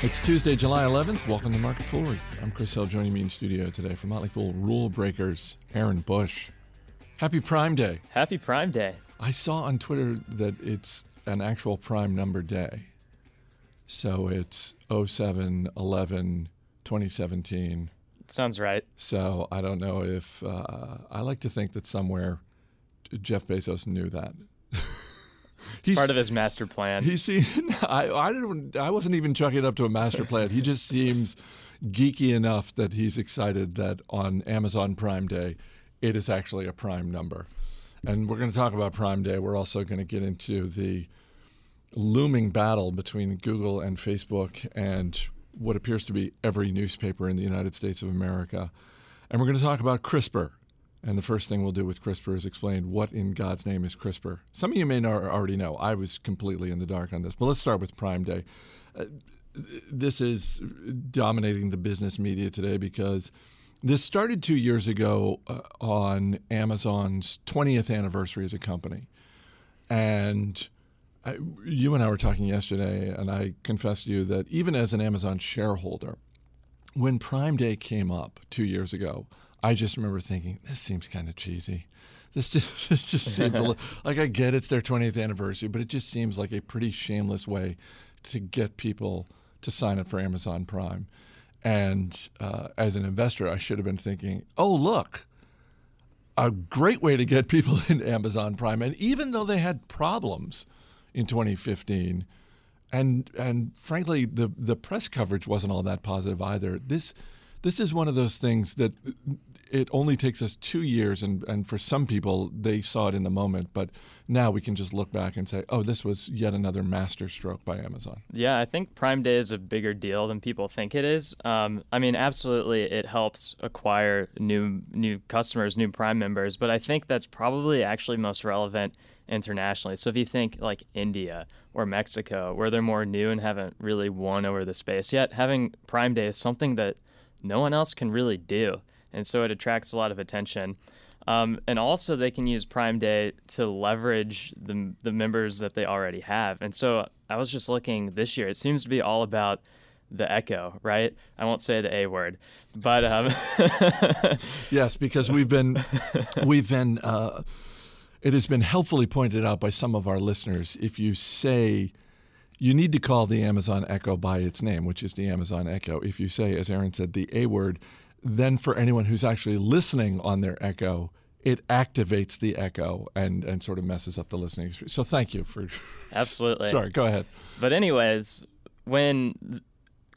It's Tuesday, July 11th. Welcome to Market Foolery. I'm Chris Hill. Joining me in studio today from Motley Fool Rule Breakers, Aaron Bush. Happy Prime Day. Happy Prime Day. I saw on Twitter that it's an actual prime number day. So it's 07 11 2017. Sounds right. So I don't know if uh, I like to think that somewhere Jeff Bezos knew that. He's part of his master plan. He see, I, I didn't, I wasn't even chucking it up to a master plan. He just seems geeky enough that he's excited that on Amazon Prime Day, it is actually a prime number. And we're going to talk about Prime Day. We're also going to get into the looming battle between Google and Facebook and what appears to be every newspaper in the United States of America. And we're going to talk about CRISPR. And the first thing we'll do with CRISPR is explain what in God's name is CRISPR. Some of you may already know. I was completely in the dark on this. But let's start with Prime Day. Uh, this is dominating the business media today because this started two years ago uh, on Amazon's 20th anniversary as a company. And I, you and I were talking yesterday, and I confessed to you that even as an Amazon shareholder, when Prime Day came up two years ago, I just remember thinking, this seems kind of cheesy. This just this just seems little, like I get it's their 20th anniversary, but it just seems like a pretty shameless way to get people to sign up for Amazon Prime. And uh, as an investor, I should have been thinking, oh look, a great way to get people in Amazon Prime. And even though they had problems in 2015, and and frankly, the the press coverage wasn't all that positive either. This this is one of those things that it only takes us two years, and, and for some people, they saw it in the moment. But now we can just look back and say, oh, this was yet another masterstroke by Amazon. Yeah, I think Prime Day is a bigger deal than people think it is. Um, I mean, absolutely, it helps acquire new new customers, new Prime members. But I think that's probably actually most relevant internationally. So if you think like India or Mexico, where they're more new and haven't really won over the space yet, having Prime Day is something that no one else can really do and so it attracts a lot of attention. Um, and also, they can use Prime Day to leverage the, the members that they already have. And so, I was just looking this year, it seems to be all about the echo, right? I won't say the A word, but um yes, because we've been we've been uh, it has been helpfully pointed out by some of our listeners. If you say you need to call the Amazon Echo by its name, which is the Amazon Echo. If you say, as Aaron said, the A word, then for anyone who's actually listening on their Echo, it activates the echo and, and sort of messes up the listening experience. So thank you for absolutely. Sorry, go ahead. But anyways, when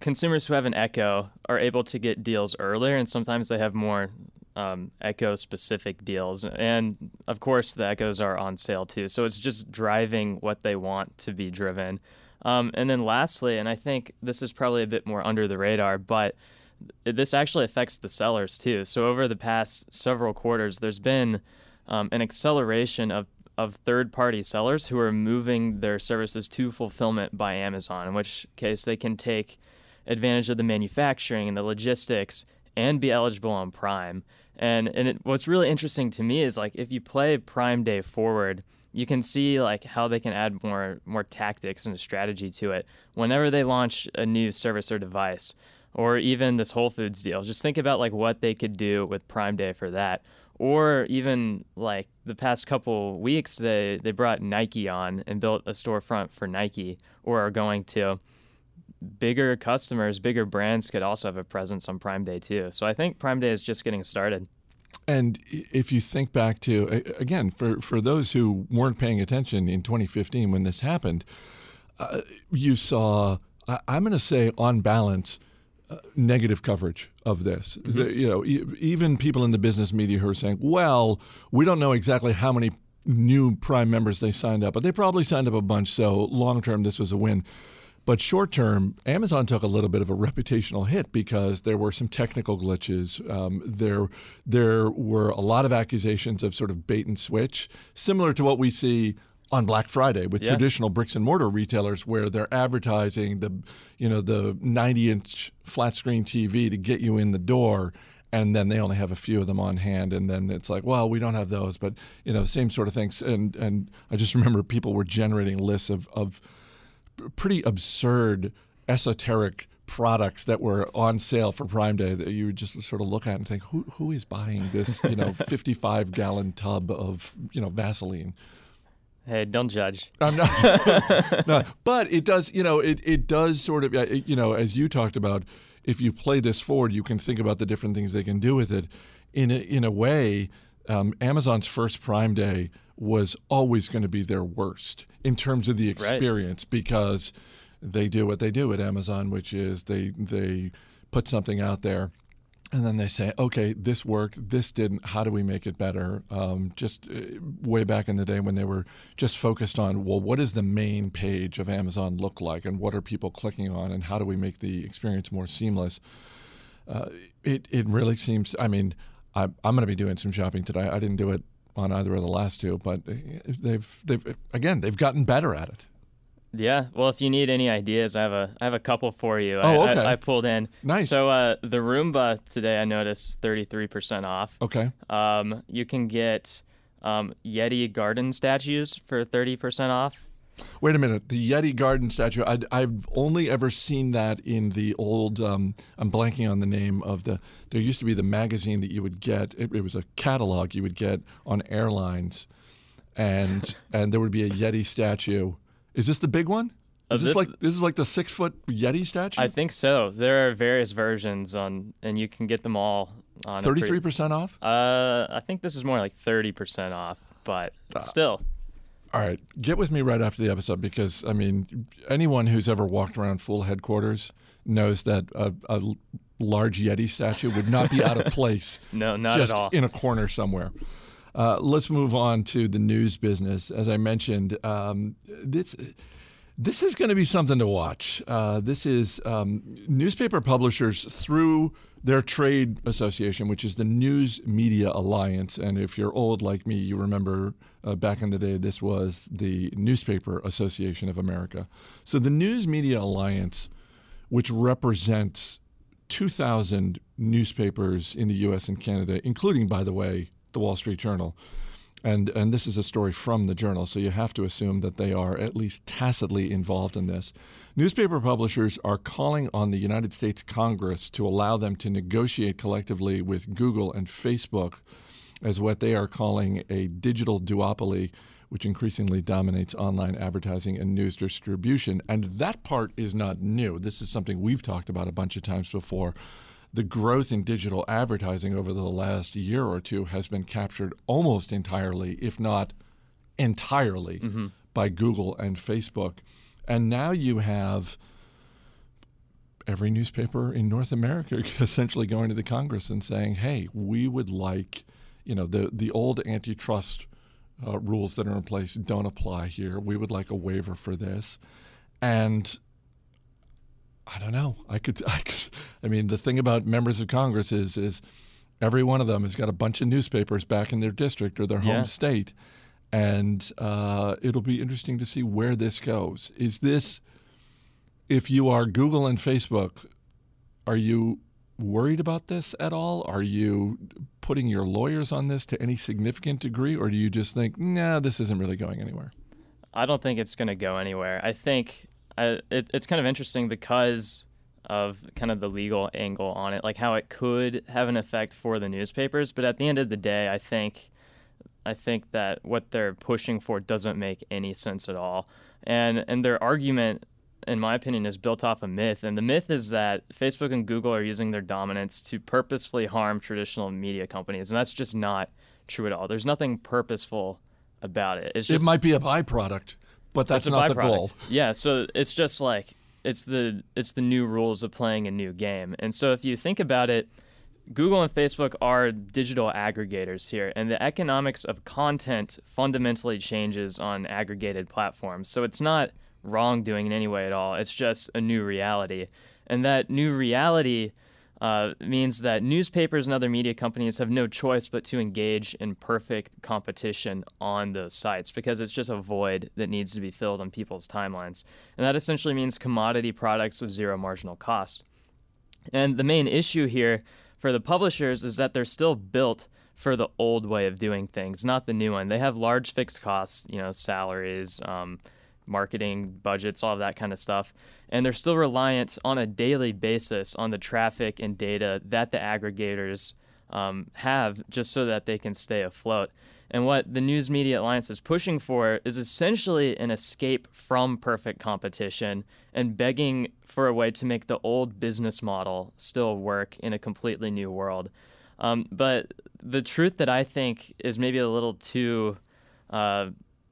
consumers who have an Echo are able to get deals earlier, and sometimes they have more um, Echo specific deals, and of course the Echoes are on sale too. So it's just driving what they want to be driven. Um, and then lastly, and I think this is probably a bit more under the radar, but this actually affects the sellers too. So over the past several quarters, there's been um, an acceleration of of third party sellers who are moving their services to fulfillment by Amazon, in which case they can take advantage of the manufacturing and the logistics and be eligible on Prime. And and it, what's really interesting to me is like if you play Prime Day forward, you can see like how they can add more more tactics and a strategy to it whenever they launch a new service or device or even this Whole Foods deal. Just think about like what they could do with Prime Day for that. Or even like the past couple weeks, they, they brought Nike on and built a storefront for Nike, or are going to. Bigger customers, bigger brands could also have a presence on Prime Day too. So I think Prime Day is just getting started. And if you think back to, again, for, for those who weren't paying attention in 2015 when this happened, uh, you saw, I'm going to say on balance, negative coverage of this. Mm-hmm. The, you know, e- even people in the business media who are saying, "Well, we don't know exactly how many new Prime members they signed up, but they probably signed up a bunch. So long term, this was a win." But short term, Amazon took a little bit of a reputational hit because there were some technical glitches. Um, there, there were a lot of accusations of sort of bait and switch, similar to what we see on Black Friday with yeah. traditional bricks and mortar retailers where they're advertising the you know the 90 inch flat screen TV to get you in the door and then they only have a few of them on hand and then it's like well we don't have those but you know same sort of things and and I just remember people were generating lists of of pretty absurd esoteric products that were on sale for Prime Day that you would just sort of look at and think, who who is buying this, you know, 55 gallon tub of you know Vaseline? Hey, don't judge. I'm not. no, but it does, you know, it, it does sort of, you know, as you talked about, if you play this forward, you can think about the different things they can do with it. In a, in a way, um, Amazon's first Prime Day was always going to be their worst in terms of the experience right. because they do what they do at Amazon, which is they they put something out there and then they say, okay, this worked, this didn't. How do we make it better? Um, just uh, way back in the day when they were just focused on, well, what does the main page of Amazon look like, and what are people clicking on, and how do we make the experience more seamless? Uh, it it really seems. I mean, I, I'm going to be doing some shopping today. I didn't do it on either of the last two, but uh, they've they've again they've gotten better at it. Yeah. Well, if you need any ideas, I have a I have a couple for you. Oh, I, okay. I, I pulled in. Nice. So uh, the Roomba today, I noticed thirty three percent off. Okay. Um, you can get um, Yeti garden statues for thirty percent off. Wait a minute. The Yeti garden statue. i have only ever seen that in the old. Um, I'm blanking on the name of the. There used to be the magazine that you would get. It, it was a catalog you would get on airlines, and and there would be a Yeti statue is this the big one? Uh, is this, this, like this is like the six foot Yeti statue? I think so. There are various versions on, and you can get them all on. Thirty three percent off. Uh, I think this is more like thirty percent off, but uh, still. All right, get with me right after the episode because I mean, anyone who's ever walked around Fool headquarters knows that a, a large Yeti statue would not be out of place. no, not just at all. in a corner somewhere. Uh, let's move on to the news business. As I mentioned, um, this this is going to be something to watch. Uh, this is um, newspaper publishers through their trade association, which is the News Media Alliance. And if you're old like me, you remember uh, back in the day, this was the Newspaper Association of America. So the News Media Alliance, which represents 2,000 newspapers in the U.S. and Canada, including, by the way, the Wall Street Journal. And, and this is a story from the journal, so you have to assume that they are at least tacitly involved in this. Newspaper publishers are calling on the United States Congress to allow them to negotiate collectively with Google and Facebook as what they are calling a digital duopoly, which increasingly dominates online advertising and news distribution. And that part is not new. This is something we've talked about a bunch of times before the growth in digital advertising over the last year or two has been captured almost entirely, if not entirely, mm-hmm. by Google and Facebook. And now you have every newspaper in North America essentially going to the Congress and saying, "Hey, we would like, you know, the the old antitrust uh, rules that are in place don't apply here. We would like a waiver for this." And I don't know. I could, I could. I mean, the thing about members of Congress is, is every one of them has got a bunch of newspapers back in their district or their home yeah. state, and uh, it'll be interesting to see where this goes. Is this, if you are Google and Facebook, are you worried about this at all? Are you putting your lawyers on this to any significant degree, or do you just think, nah, this isn't really going anywhere? I don't think it's going to go anywhere. I think I, it, it's kind of interesting because of kind of the legal angle on it, like how it could have an effect for the newspapers. But at the end of the day, I think I think that what they're pushing for doesn't make any sense at all. And and their argument, in my opinion, is built off a myth. And the myth is that Facebook and Google are using their dominance to purposefully harm traditional media companies, and that's just not true at all. There's nothing purposeful about it. It's just, it might be a byproduct but that's not the goal. Yeah, so it's just like it's the it's the new rules of playing a new game. And so if you think about it, Google and Facebook are digital aggregators here, and the economics of content fundamentally changes on aggregated platforms. So it's not wrongdoing in any way at all. It's just a new reality. And that new reality uh, means that newspapers and other media companies have no choice but to engage in perfect competition on those sites because it's just a void that needs to be filled on people's timelines. And that essentially means commodity products with zero marginal cost. And the main issue here for the publishers is that they're still built for the old way of doing things, not the new one. They have large fixed costs, you know, salaries, um, marketing budgets, all of that kind of stuff. And they're still reliant on a daily basis on the traffic and data that the aggregators um, have just so that they can stay afloat. And what the News Media Alliance is pushing for is essentially an escape from perfect competition and begging for a way to make the old business model still work in a completely new world. Um, but the truth that I think is maybe a little too uh,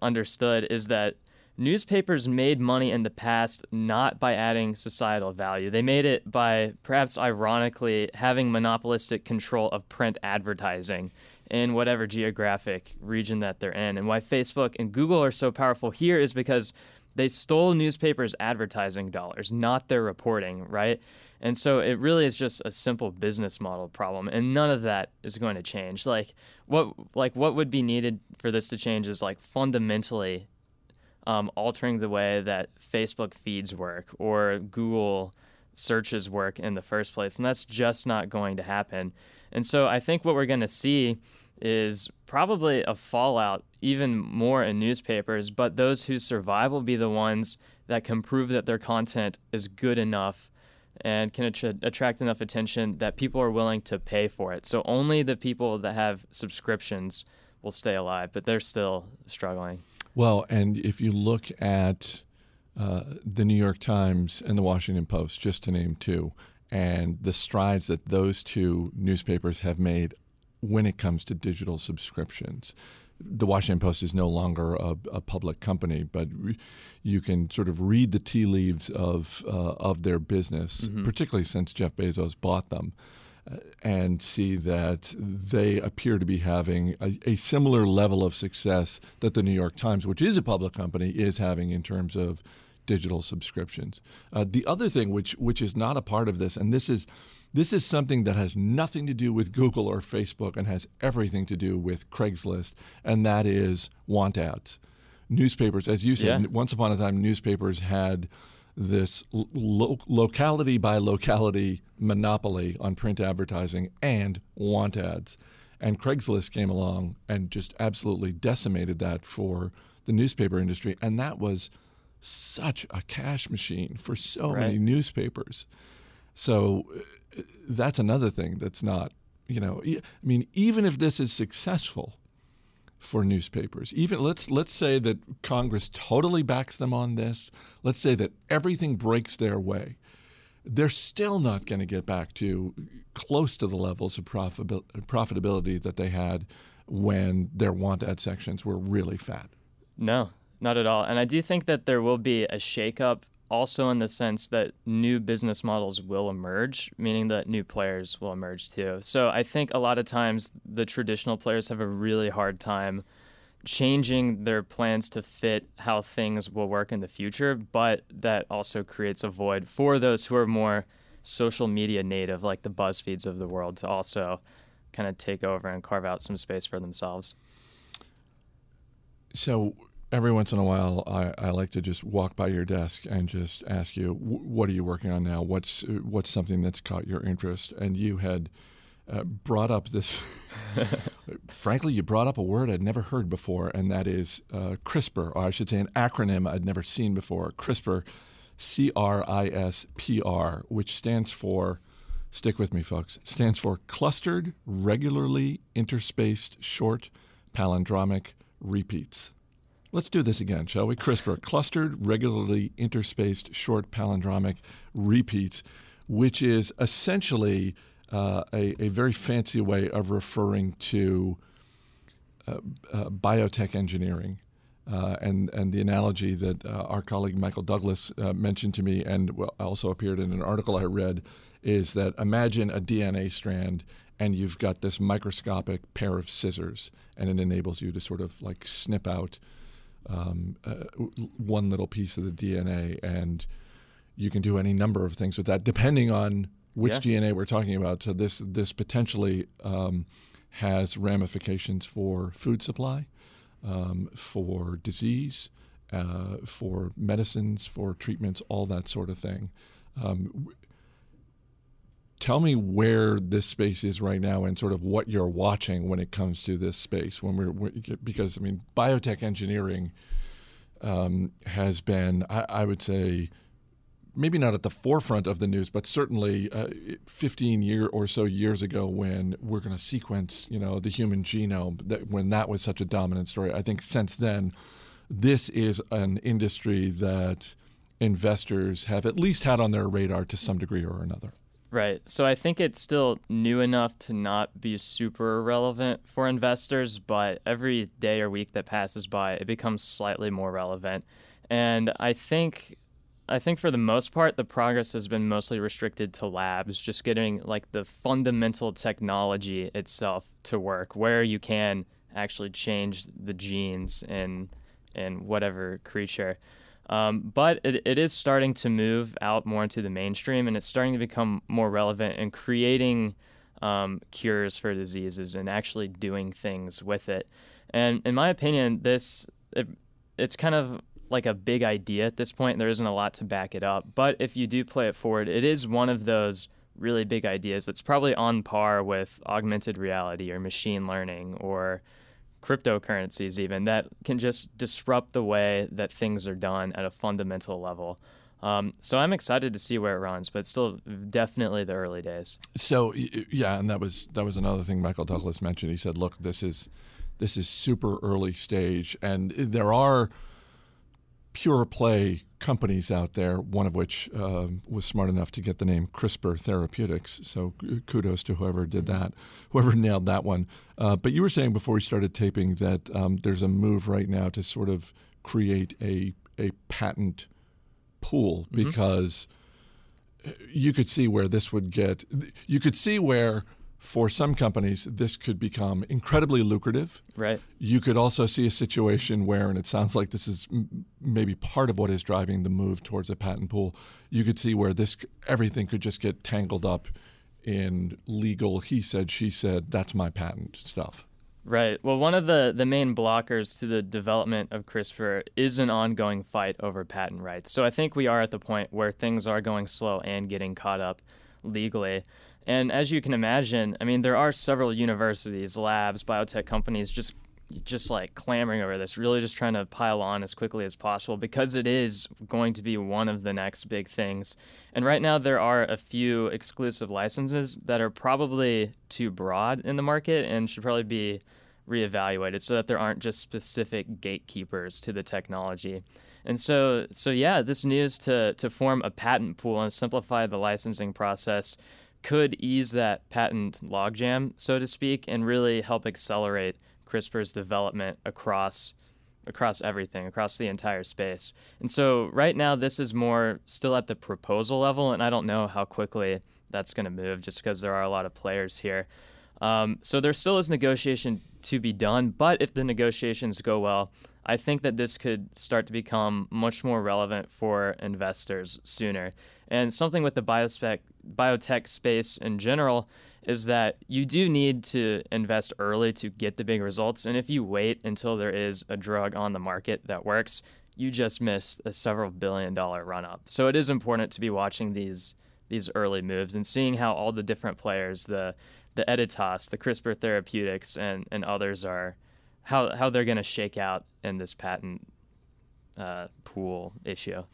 understood is that newspapers made money in the past not by adding societal value. They made it by, perhaps ironically, having monopolistic control of print advertising in whatever geographic region that they're in. And why Facebook and Google are so powerful here is because they stole newspapers' advertising dollars, not their reporting, right? And so it really is just a simple business model problem, and none of that is going to change. Like what like what would be needed for this to change is like fundamentally um, altering the way that Facebook feeds work or Google searches work in the first place, and that's just not going to happen. And so I think what we're going to see is probably a fallout even more in newspapers, but those who survive will be the ones that can prove that their content is good enough and can attract enough attention that people are willing to pay for it. So only the people that have subscriptions will stay alive, but they're still struggling. Well, and if you look at uh, the New York Times and the Washington Post, just to name two, and the strides that those two newspapers have made when it comes to digital subscriptions. The Washington Post is no longer a, a public company, but re- you can sort of read the tea leaves of uh, of their business, mm-hmm. particularly since Jeff Bezos bought them, and see that they appear to be having a, a, similar level of success that the New York Times, which is a public company, is having in terms of digital subscriptions. Uh, the other thing, which which is not a part of this, and this is this is something that has nothing to do with Google or Facebook and has everything to do with Craigslist, and that is want ads. Newspapers, as you said, yeah. once upon a time, newspapers had this lo- locality by locality monopoly on print advertising and want ads. And Craigslist came along and just absolutely decimated that for the newspaper industry. And that was such a cash machine for so right. many newspapers. So uh, that's another thing that's not, you know, I mean, even if this is successful for newspapers, even let's let's say that Congress totally backs them on this. Let's say that everything breaks their way. They're still not going to get back to close to the levels of profitability that they had when their want ad sections were really fat. No, not at all. And I do think that there will be a shakeup also in the sense that new business models will emerge, meaning that new players will emerge too. So I think a lot of times the traditional players have a really hard time changing their plans to fit how things will work in the future, but that also creates a void for those who are more social media native, like the BuzzFeeds of the world, to also kind of take over and carve out some space for themselves. So every once in a while, I, I like to just walk by your desk and just ask you, what are you working on now? What's what's something that's caught your interest? And you had uh, brought up this. frankly, you brought up a word I'd never heard before, and that is uh, CRISPR, or I should say an acronym I'd never seen before. CRISPR, C R I S P R, which stands for. Stick with me, folks. Stands for Clustered Regularly Interspaced Short Palindromic Repeats. Let's do this again, shall we? CRISPR, clustered, regularly interspaced, short palindromic repeats, which is essentially uh, a, a, very fancy way of referring to uh, uh, biotech engineering. Uh, and, and the analogy that uh, our colleague Michael Douglass uh, mentioned to me and also appeared in an article I read is that imagine a DNA strand and you've got this microscopic pair of scissors and it enables you to sort of like snip out um, uh, one little piece of the DNA, and you can do any number of things with that, depending on which yeah. DNA we're talking about. So this this potentially um, has ramifications for food supply, um, for disease, uh, for medicines, for treatments, all that sort of thing. Um, tell me where this space is right now and sort of what you're watching when it comes to this space when we're because i mean biotech engineering um, has been, I, I, would say, maybe not at the forefront of the news, but certainly uh, 15 year or so years ago when we're going to sequence, you know, the human genome. That when that was such a dominant story. I think since then, this is an industry that investors have at least had on their radar to some degree or another. Right. So I think it's still new enough to not be super relevant for investors, but every day or week that passes by, it becomes slightly more relevant. And I think I think for the most part, the progress has been mostly restricted to labs, just getting like the fundamental technology itself to work, where you can actually change the genes in in whatever creature. Um, but it, it is starting to move out more into the mainstream and it's starting to become more relevant in creating um, cures for diseases and actually doing things with it. And in my opinion, this it, it's kind of like a big idea at this point. There isn't a lot to back it up. But if you do play it forward, it is one of those really big ideas that's probably on par with augmented reality or machine learning or cryptocurrencies even that can just disrupt the way that things are done at a fundamental level. Um, so I'm excited to see where it runs, but still definitely the early days. So yeah, and that was that was another thing Michael Douglass mentioned. He said, "Look, this is this is super early stage, and there are pure play companies out there, one of which uh, was smart enough to get the name CRISPR Therapeutics. So kudos to whoever did mm-hmm. that, whoever nailed that one. Uh, but you were saying before we started taping that um, there's a move right now to sort of create a a patent pool mm-hmm. because you could see where this would get. You could see where for some companies, this could become incredibly lucrative. Right. You could also see a situation where, and it sounds like this is m- maybe part of what is driving the move towards a patent pool. You could see where this everything could just get tangled up in legal. He said, she said. That's my patent stuff. Right. Well, one of the, the main blockers to the development of CRISPR is an ongoing fight over patent rights. So I think we are at the point where things are going slow and getting caught up legally. And as you can imagine, I mean, there are several universities, labs, biotech companies just just like clamoring over this, really just trying to pile on as quickly as possible because it is going to be one of the next big things. And right now, there are a few exclusive licenses that are probably too broad in the market and should probably be reevaluated so that there aren't just specific gatekeepers to the technology. And so, so yeah, this news to to form a patent pool and simplify the licensing process could ease that patent logjam, so to speak, and really help accelerate CRISPR's development across across everything, across the entire space. And so right now this is more still at the proposal level, and I don't know how quickly that's going to move just because there are a lot of players here. Um, so there still is negotiation to be done, but if the negotiations go well, I think that this could start to become much more relevant for investors sooner. And something with the biospec, biotech space in general is that you do need to invest early to get the big results. And if you wait until there is a drug on the market that works, you just miss a several billion dollar run up. So it is important to be watching these these early moves and seeing how all the different players, the the Editas, the CRISPR Therapeutics, and, and others are how how they're going to shake out in this patent uh, pool issue.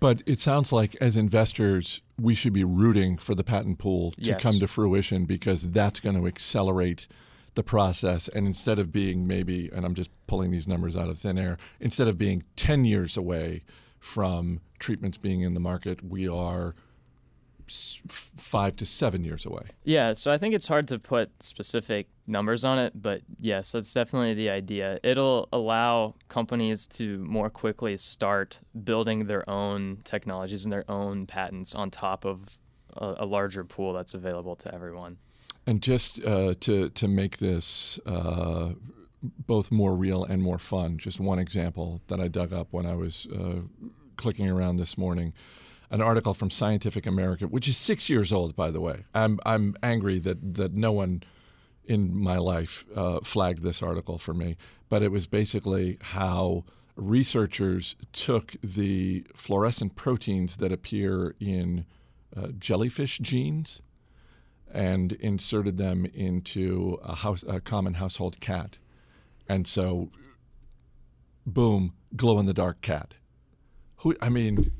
But it sounds like as investors, we should be rooting for the patent pool to yes. come to fruition because that's going to accelerate the process. And instead of being maybe, and I'm just pulling these numbers out of thin air, instead of being 10 years away from treatments being in the market, we are five to seven years away. Yeah, so I think it's hard to put specific numbers on it, but yes, that's definitely the idea. It'll allow companies to more quickly start building their own technologies and their own patents on top of a, a larger pool that's available to everyone. And just uh, to to make this uh, both more real and more fun, just one example that I dug up when I was uh, clicking around this morning an article from Scientific American, which is six years old, by the way. I'm I'm angry that that no one in my life uh, flagged this article for me, but it was basically how researchers took the fluorescent proteins that appear in uh, jellyfish genes and inserted them into a, house, a common household cat, and so boom, glow in the dark cat. Who I mean,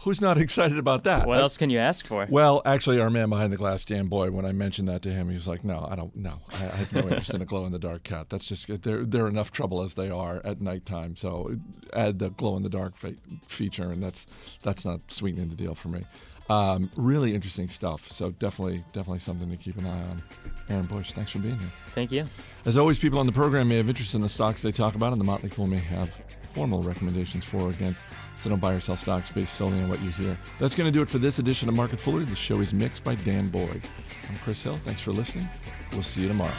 who's not excited about that? What I- else can you ask for? Well, actually, our man behind the glass, Dan Boyd, when I mentioned that to him, he was like, "No, I don't. No, I, I have no interest in a glow in the dark cat. That's just they're they're enough trouble as they are at nighttime. So add the glow in the dark fe- feature, and that's that's not sweetening the deal for me. Um, really interesting stuff. So definitely definitely something to keep an eye on. Aaron Bush, thanks for being here. Thank you. As always, people on the program may have interest in the stocks they talk about, and the Motley Fool may have formal recommendations for or against. So don't buy or sell stocks based solely on what you hear. That's going to do it for this edition of Market Foolery. The show is mixed by Dan Boyd. I'm Chris Hill. Thanks for listening. We'll see you tomorrow.